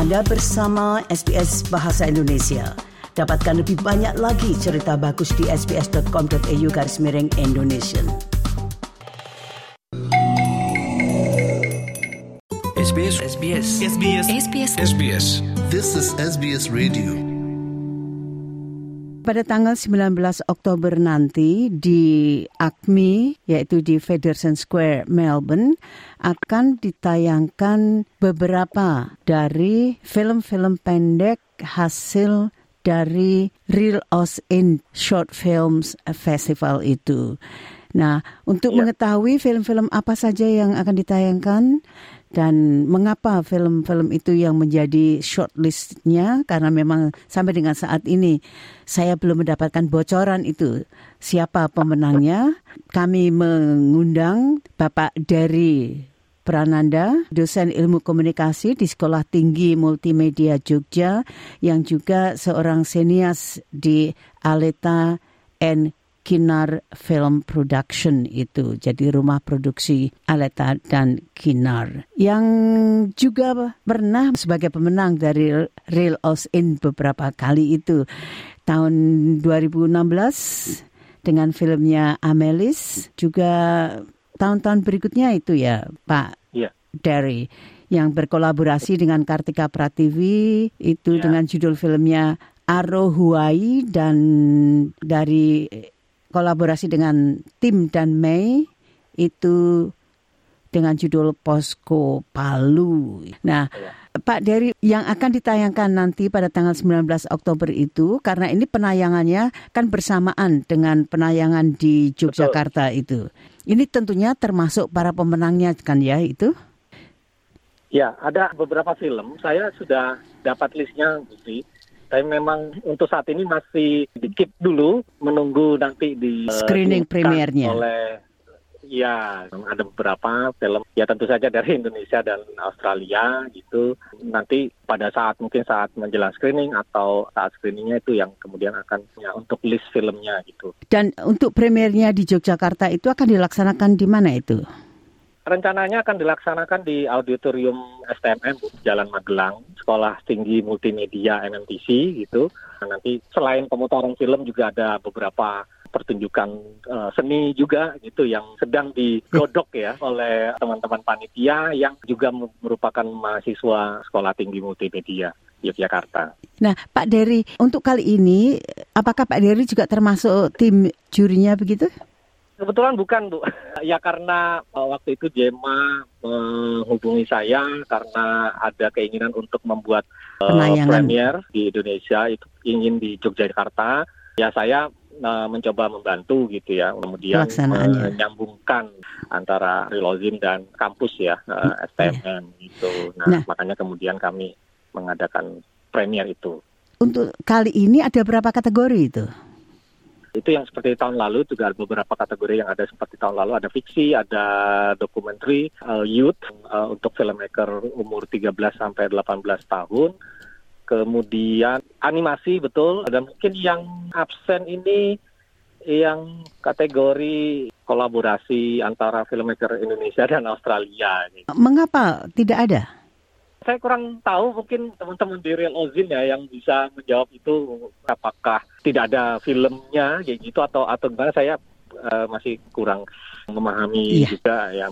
Anda bersama SBS Bahasa Indonesia. Dapatkan lebih banyak lagi cerita bagus di sbs.com.au garis miring Indonesia. SBS SBS SBS SBS SBS This is SBS Radio. Pada tanggal 19 Oktober nanti di ACMI, yaitu di Federation Square, Melbourne, akan ditayangkan beberapa dari film-film pendek hasil dari Real Oz in Short Films Festival itu. Nah, untuk mengetahui film-film apa saja yang akan ditayangkan dan mengapa film-film itu yang menjadi shortlistnya? Karena memang sampai dengan saat ini saya belum mendapatkan bocoran itu siapa pemenangnya. Kami mengundang Bapak dari Prananda, dosen ilmu komunikasi di Sekolah Tinggi Multimedia Jogja yang juga seorang senias di Aleta and Kinar Film Production itu jadi rumah produksi Aleta dan Kinar yang juga pernah sebagai pemenang dari Real Oz In beberapa kali itu tahun 2016 dengan filmnya Amelis juga tahun-tahun berikutnya itu ya Pak Iya. Derry yang berkolaborasi dengan Kartika Pratiwi itu Ya. dengan judul filmnya Arohuai dan dari kolaborasi dengan Tim dan Mei itu dengan judul Posko Palu. Nah, Pak Dery yang akan ditayangkan nanti pada tanggal 19 Oktober itu karena ini penayangannya kan bersamaan dengan penayangan di Yogyakarta itu. Ini tentunya termasuk para pemenangnya kan ya itu? Ya, ada beberapa film. Saya sudah dapat listnya, Gusti. Tapi memang untuk saat ini masih dikit dulu menunggu nanti di eh, Screening diumumkan premiernya. oleh ya ada beberapa film ya tentu saja dari Indonesia dan Australia gitu nanti pada saat mungkin saat menjelang screening atau saat screeningnya itu yang kemudian akan ya untuk list filmnya gitu Dan untuk premiernya di Yogyakarta itu akan dilaksanakan di mana itu? Rencananya akan dilaksanakan di auditorium STMM Jalan Magelang, Sekolah Tinggi Multimedia MMTC gitu. Nah, nanti selain pemutaran film juga ada beberapa pertunjukan eh, seni juga gitu yang sedang digodok ya oleh teman-teman panitia yang juga merupakan mahasiswa Sekolah Tinggi Multimedia Yogyakarta. Nah, Pak Dery, untuk kali ini apakah Pak Dery juga termasuk tim jurinya begitu? Kebetulan bukan, Bu. Ya karena uh, waktu itu Jema menghubungi saya karena ada keinginan untuk membuat uh, Penayangan. premier di Indonesia itu ingin di Yogyakarta. Ya saya uh, mencoba membantu gitu ya, kemudian menyambungkan antara Rilozin dan kampus ya uh, STMN gitu. Nah. Nah, makanya kemudian kami mengadakan premier itu. Untuk kali ini ada berapa kategori itu? Itu yang seperti tahun lalu juga ada beberapa kategori yang ada seperti tahun lalu ada fiksi, ada dokumenter, uh, youth uh, untuk filmmaker umur 13 sampai 18 tahun. Kemudian animasi betul dan mungkin yang absen ini yang kategori kolaborasi antara filmmaker Indonesia dan Australia. gitu. Mengapa tidak ada? Saya kurang tahu mungkin teman-teman di Real Ozin ya yang bisa menjawab itu apakah tidak ada filmnya kayak gitu atau atau gimana saya eh, masih kurang memahami Iya. juga ya.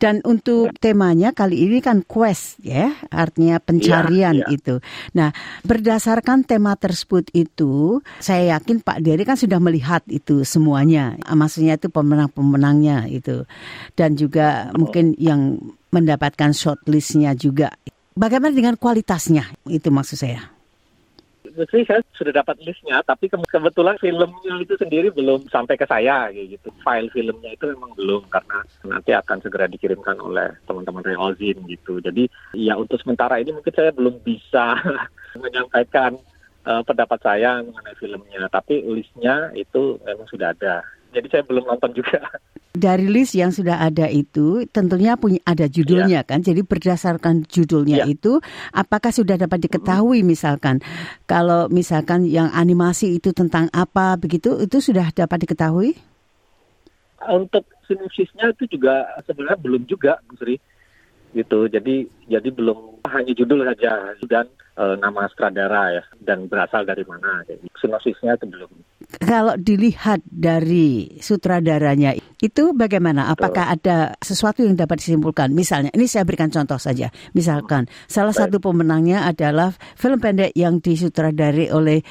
Dan untuk temanya kali ini kan quest ya, artinya pencarian Iya, iya. itu. Nah, berdasarkan tema tersebut itu, saya yakin Pak Dery kan sudah melihat itu semuanya. Ah, Maksudnya itu pemenang-pemenangnya itu. Dan juga mungkin yang mendapatkan shortlistnya juga. Bagaimana dengan kualitasnya? Itu maksud saya. Mesti saya sudah dapat listnya, tapi ke- kebetulan filmnya itu sendiri belum sampai ke saya gitu. File filmnya itu memang belum karena nanti akan segera dikirimkan oleh teman-teman Real Ozin gitu. Jadi ya untuk sementara ini mungkin saya belum bisa menyampaikan eh, pendapat saya mengenai filmnya, tapi listnya itu memang sudah ada. Jadi saya belum nonton juga. Dari list yang sudah ada itu tentunya punya ada judulnya kan. Jadi berdasarkan judulnya Iya. itu apakah sudah dapat diketahui misalkan kalau misalkan yang animasi itu tentang apa begitu itu sudah dapat diketahui? Untuk sinopsisnya itu juga sebenarnya belum juga, Bu Sri. Gitu. Jadi jadi belum hanya judul saja dan e, nama sutradara ya dan berasal dari mana. Jadi sinosisnya itu belum. Kalau dilihat dari sutradaranya itu bagaimana? Apakah ada sesuatu yang dapat disimpulkan? Misalnya, ini saya berikan contoh saja. Misalkan salah Baik. satu pemenangnya adalah film pendek yang disutradari oleh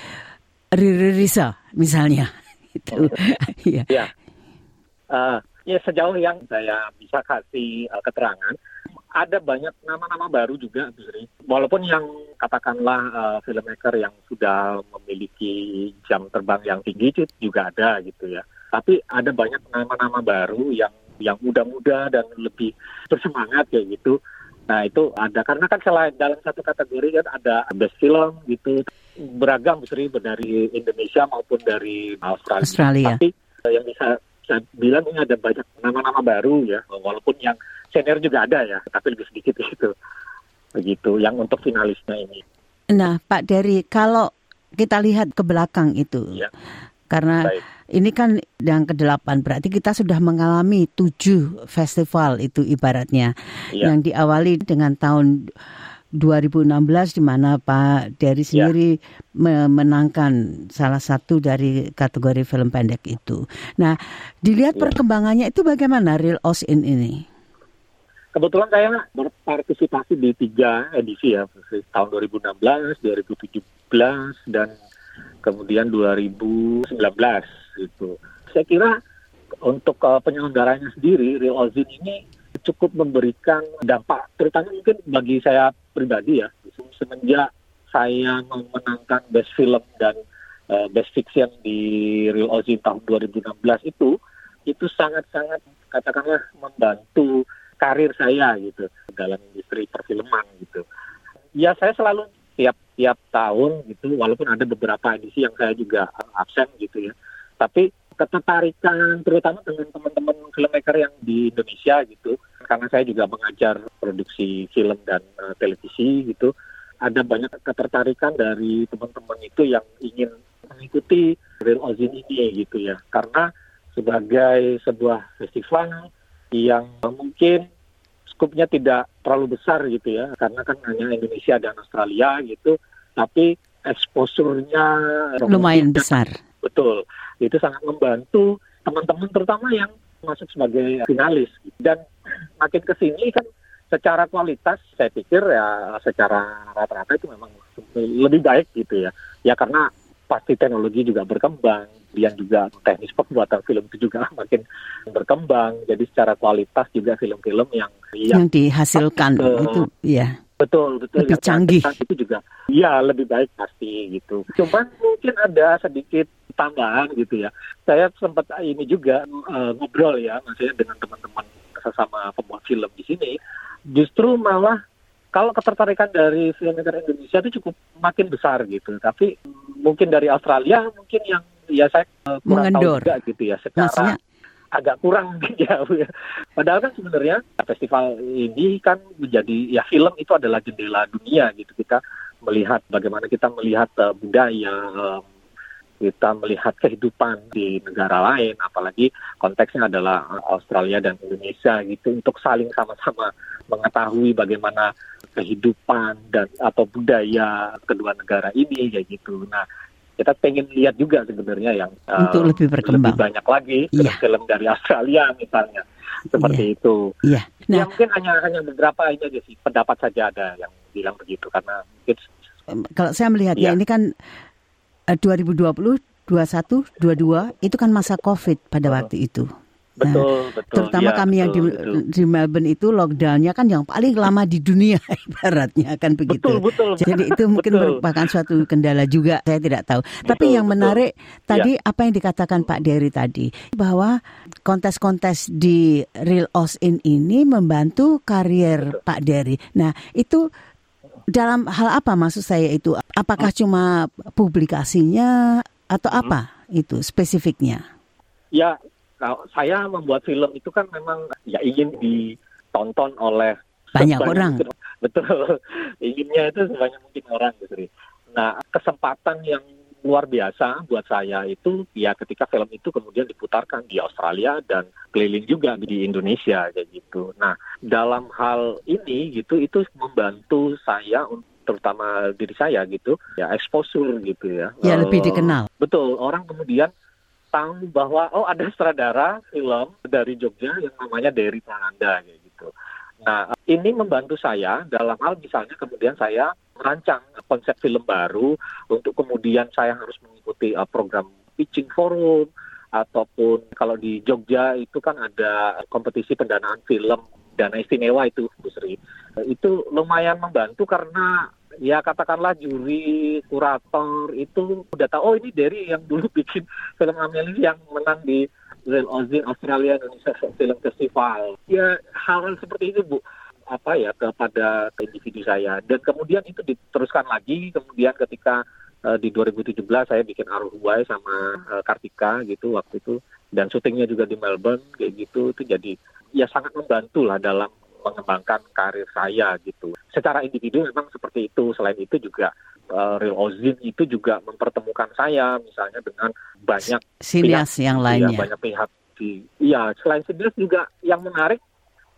Riri Risa, misalnya. Itu, ya. Ya. Eh, ya sejauh yang saya bisa kasih eh, keterangan, ada banyak nama-nama baru juga, Bu Sri. Walaupun yang katakanlah eh, filmmaker yang sudah memiliki jam terbang yang tinggi itu juga ada gitu ya. Tapi ada banyak nama-nama baru yang yang muda-muda dan lebih bersemangat kayak gitu. Nah itu ada karena kan selain dalam satu kategori kan ada best film gitu beragam Bu Sri dari Indonesia maupun dari Australia. Australia. Tapi eh, yang bisa saya bilang ini ada banyak nama-nama baru ya, walaupun yang senior juga ada ya, tapi lebih sedikit gitu. Begitu, yang untuk finalisnya ini. Nah, Pak Dery, kalau kita lihat ke belakang itu, Ya. karena Baik. ini kan yang ke-8, berarti kita sudah mengalami tujuh festival itu ibaratnya. Ya. Yang diawali dengan tahun 2016 di mana Pak Dery Ya. sendiri memenangkan salah satu dari kategori film pendek itu. Nah, dilihat Ya. perkembangannya itu bagaimana Real Osin ini? Kebetulan saya berpartisipasi di tiga edisi ya, tahun 2016, 2017, dan kemudian 2019 gitu. Saya kira untuk uh, penyelenggaranya sendiri, Real Ozin ini cukup memberikan dampak, terutama mungkin bagi saya pribadi ya, semenjak saya memenangkan Best Film dan uh, Best Fiction di Real Ozin tahun 2016 itu, itu sangat-sangat katakanlah membantu karir saya gitu dalam industri perfilman gitu. Ya saya selalu tiap tiap tahun gitu, walaupun ada beberapa edisi yang saya juga absen gitu ya. Tapi ketertarikan terutama dengan teman-teman filmmaker yang di Indonesia gitu, karena saya juga mengajar produksi film dan uh, televisi gitu, ada banyak ketertarikan dari teman-teman itu yang ingin mengikuti Real Ozin ini gitu ya, karena sebagai sebuah festival yang mungkin skupnya tidak terlalu besar gitu ya. Karena kan hanya Indonesia dan Australia gitu. Tapi exposure-nya Lumayan besar. betul itu sangat membantu teman-teman terutama yang masuk sebagai finalis. Dan makin ke sini kan secara kualitas saya pikir ya secara rata-rata itu memang lebih baik gitu ya. Ya karena pasti teknologi juga berkembang. Kemudian juga teknis pembuatan film itu juga makin berkembang. Jadi secara kualitas juga film-film yang yang yang dihasilkan itu ya betul betul. Lebih canggih. kualitas itu juga ya lebih baik pasti gitu. Cuman mungkin ada sedikit tambahan gitu ya. Saya sempat ini juga eh, ngobrol ya maksudnya dengan teman-teman sesama pembuat film di sini. Justru malah kalau ketertarikan dari filmmaker Indonesia itu cukup makin besar gitu. Tapi mungkin dari Australia mungkin yang ya saya eh, kurang Mengendor. tahu juga gitu ya secara maksudnya agak kurang ya. Padahal kan sebenarnya festival ini kan menjadi ya film itu adalah jendela dunia gitu kita melihat bagaimana kita melihat eh, budaya em, kita melihat kehidupan di negara lain apalagi konteksnya adalah Australia dan Indonesia gitu untuk saling sama-sama mengetahui bagaimana kehidupan dan atau budaya kedua negara ini kayak gitu. Nah, kita pengen lihat juga sebenarnya yang Untuk lebih berkembang. lebih banyak lagi Iya. film dari Australia misalnya seperti itu. iya. ya Nah, mungkin hanya hanya beberapa ini aja sih pendapat saja ada yang bilang begitu karena mungkin kalau saya melihatnya Iya. ini kan eh, 2020, 21, 22 itu kan masa Covid pada waktu itu. Nah, betul betul. Terutama ya, kami yang di, betul, betul. di Melbourne itu lockdownnya kan yang paling lama di dunia ibaratnya kan begitu. betul betul. Jadi itu mungkin Betul. merupakan suatu kendala juga, saya tidak tahu. Tapi Betul, yang betul. menarik tadi apa yang dikatakan Pak Dery tadi bahwa kontes-kontes di Real Osin ini membantu karier Betul. Pak Dery. Nah, itu dalam hal apa maksud saya itu? Apakah cuma publikasinya atau Hmm. apa itu spesifiknya? Ya kalau saya membuat film itu kan memang ya ingin ditonton oleh Banyak orang. mungkin- Betul. Inginnya itu sebanyak mungkin orang gitu. Nah, kesempatan yang luar biasa buat saya itu ya ketika film itu kemudian diputarkan di Australia dan keliling juga di Indonesia kayak gitu. Nah, dalam hal ini gitu itu membantu saya untuk terutama diri saya gitu ya exposure gitu ya. Ya lebih dikenal. Betul, orang kemudian tahu bahwa oh ada sutradara film dari Jogja yang namanya Derry Prananda kayak gitu. Nah, ini membantu saya dalam hal misalnya kemudian saya merancang konsep film baru untuk kemudian saya harus mengikuti uh, program pitching forum ataupun kalau di Jogja itu kan ada kompetisi pendanaan film dana istimewa itu Bu Sri. Itu lumayan membantu karena ya katakanlah juri kurator itu udah tahu oh ini dari yang dulu bikin film Amelie yang menang di Real Ozin Australia Indonesia Film Festival. Ya hal-hal seperti itu Bu. Apa ya kepada individu saya. Dan kemudian itu diteruskan lagi. Kemudian ketika uh, di 2017 saya bikin Aruh Huai sama uh, Kartika gitu waktu itu. Dan syutingnya juga di Melbourne kayak gitu. Itu jadi ya sangat membantu lah dalam mengembangkan karir saya gitu. Secara individu memang seperti itu. Selain itu juga uh, Real Ozin itu juga mempertemukan saya misalnya dengan banyak sinias pihak, yang lainnya. Ya, banyak pihak di Iya, selain sinias juga yang menarik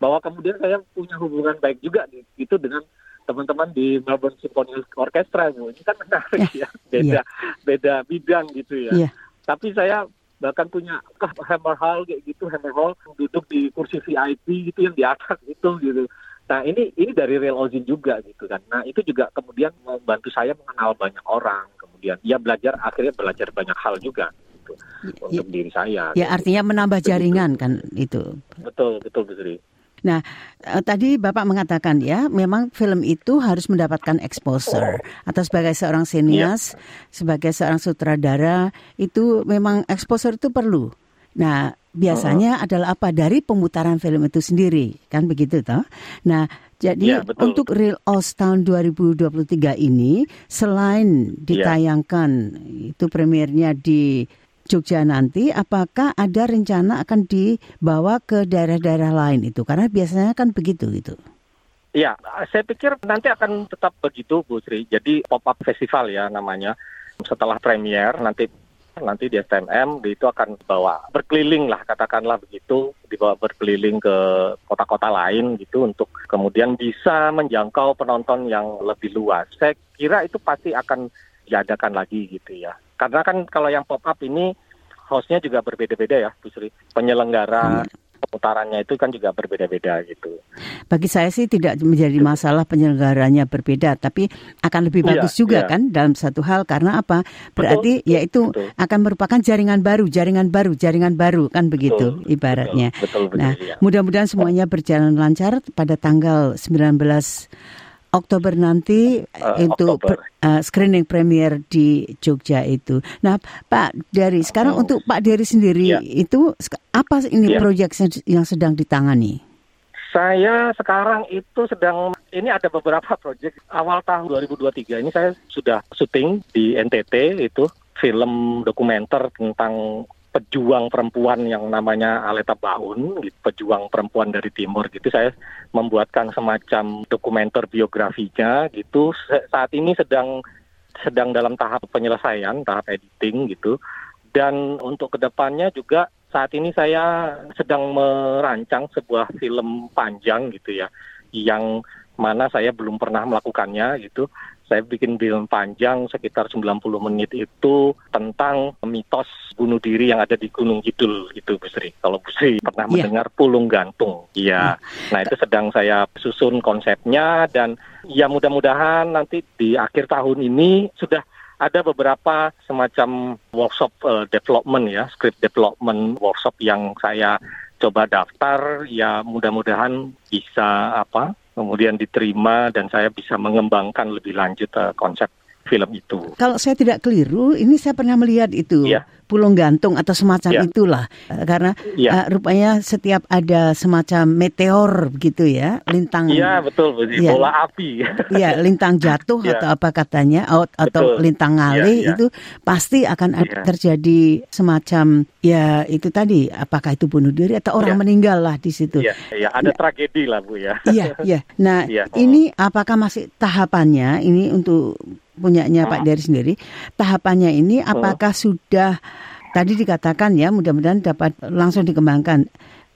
bahwa kemudian saya punya hubungan baik juga gitu dengan teman-teman di Melbourne Symphony Orchestra ini kan menarik ya, ya. beda yeah. beda bidang gitu ya yeah. tapi saya bahkan punya Hammer Hall kayak gitu Hammer Hall duduk di kursi VIP gitu yang di atas itu gitu. Nah ini ini dari Real Ozin juga gitu kan. Nah itu juga kemudian membantu saya mengenal banyak orang kemudian ya belajar akhirnya belajar banyak hal juga gitu ya, untuk ya, diri saya ya gitu. artinya menambah jaringan kan itu. Betul betul betul Nah, eh, tadi Bapak mengatakan ya, memang film itu harus mendapatkan exposure. Atau sebagai seorang sinias, ya. sebagai seorang sutradara, itu memang exposure itu perlu. Nah, biasanya uh-huh. adalah apa dari pemutaran film itu sendiri, kan begitu toh? Nah, jadi ya, betul, untuk Real Oz tahun 2023 ini selain ya. ditayangkan ya. itu premiernya di Jogja nanti, apakah ada rencana akan dibawa ke daerah-daerah lain itu? Karena biasanya kan begitu gitu. Ya, saya pikir nanti akan tetap begitu, Bu Sri. Jadi pop-up festival ya namanya. Setelah premier nanti nanti di STMM itu akan bawa berkeliling lah katakanlah begitu dibawa berkeliling ke kota-kota lain gitu untuk kemudian bisa menjangkau penonton yang lebih luas. Saya kira itu pasti akan diadakan lagi gitu ya. Karena kan kalau yang pop up ini hostnya juga berbeda-beda ya, Bu Sri. Penyelenggara hmm. pemutarannya itu kan juga berbeda-beda gitu. Bagi saya sih tidak menjadi masalah penyelenggaranya berbeda, tapi akan lebih iya, bagus ya, juga ya. kan dalam satu hal karena apa? Berarti betul, yaitu betul. akan merupakan jaringan baru, jaringan baru, jaringan baru kan begitu betul, ibaratnya. Betul, betul, nah, ya. mudah-mudahan semuanya berjalan lancar pada tanggal 19 Oktober nanti uh, untuk Oktober. Uh, screening premier di Jogja itu. Nah, Pak Dari, sekarang oh. untuk Pak Dari sendiri yeah. itu apa ini yeah. proyek yang sedang ditangani? Saya sekarang itu sedang ini ada beberapa proyek awal tahun 2023 ini saya sudah syuting di NTT itu film dokumenter tentang pejuang perempuan yang namanya Aleta Baun, gitu, pejuang perempuan dari timur gitu. Saya membuatkan semacam dokumenter biografinya gitu. Saat ini sedang sedang dalam tahap penyelesaian, tahap editing gitu. Dan untuk ke depannya juga saat ini saya sedang merancang sebuah film panjang gitu ya, yang mana saya belum pernah melakukannya gitu saya bikin film panjang sekitar 90 menit itu tentang mitos bunuh diri yang ada di Gunung Kidul gitu Bu Sri. Kalau Bu Sri pernah yeah. mendengar Pulung Gantung. Iya. Yeah. Nah, itu sedang saya susun konsepnya dan ya mudah-mudahan nanti di akhir tahun ini sudah ada beberapa semacam workshop uh, development ya, script development workshop yang saya coba daftar ya mudah-mudahan bisa apa kemudian diterima dan saya bisa mengembangkan lebih lanjut uh, konsep film itu. Kalau saya tidak keliru, ini saya pernah melihat itu. Yeah. Pulau Gantung atau semacam ya. itulah karena ya. uh, rupanya setiap ada semacam meteor gitu ya lintang Iya betul ya. bola api Iya lintang jatuh ya. atau apa katanya out atau betul. lintang ngalih ya, ya. itu pasti akan ya. terjadi semacam ya itu tadi apakah itu bunuh diri atau orang ya. meninggal lah di situ Iya ya, ada ya. tragedi lah Bu ya Iya iya nah ya. ini apakah masih tahapannya ini untuk punyanya Pak Dery sendiri, tahapannya ini apakah sudah tadi dikatakan ya mudah-mudahan dapat langsung dikembangkan.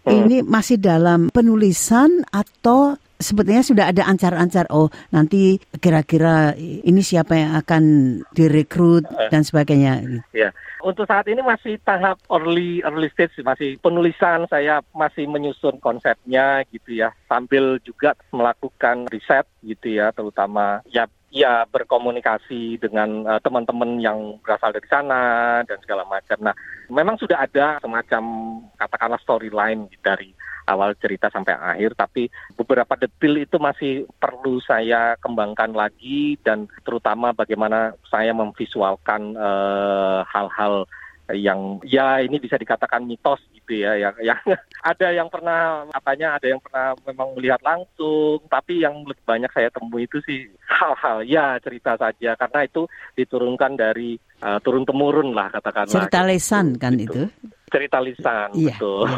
Ini masih dalam penulisan atau sebetulnya sudah ada ancar-ancar oh nanti kira-kira ini siapa yang akan direkrut dan sebagainya. Ya, untuk saat ini masih tahap early early stage masih penulisan saya masih menyusun konsepnya gitu ya sambil juga melakukan riset gitu ya terutama ya ya berkomunikasi dengan uh, teman-teman yang berasal dari sana dan segala macam. Nah, memang sudah ada semacam katakanlah storyline dari awal cerita sampai akhir, tapi beberapa detail itu masih perlu saya kembangkan lagi dan terutama bagaimana saya memvisualkan uh, hal-hal yang ya ini bisa dikatakan mitos gitu ya yang yang ada yang pernah katanya ada yang pernah memang melihat langsung tapi yang lebih banyak saya temui itu sih hal-hal ya cerita saja. Karena itu diturunkan dari uh, turun temurun lah katakanlah. Cerita gitu, lesan kan gitu. itu cerita lisan iya, betul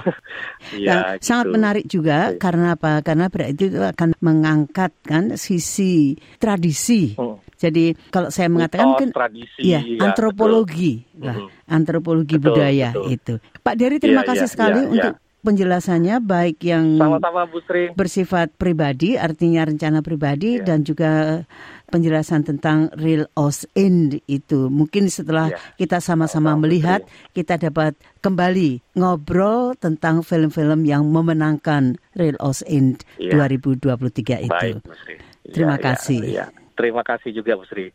iya. ya, gitu. sangat menarik juga iya. karena apa karena berarti itu akan mengangkat kan sisi tradisi hmm jadi kalau saya mengatakan kan tradisi, ya, ya antropologi, lah, mm -hmm. antropologi betul, budaya betul. itu. Pak Dery terima ya, kasih ya, sekali ya, untuk ya. Penjelasannya baik yang Sama-sama, Bu Sri. bersifat pribadi artinya rencana pribadi ya. dan juga penjelasan tentang real os in itu. Mungkin setelah ya. kita sama-sama melihat kita dapat kembali ngobrol tentang film-film yang memenangkan real os in ya. 2023 itu. Baik, Terima ya, kasih. Ya, ya. Terima kasih juga Bu Sri.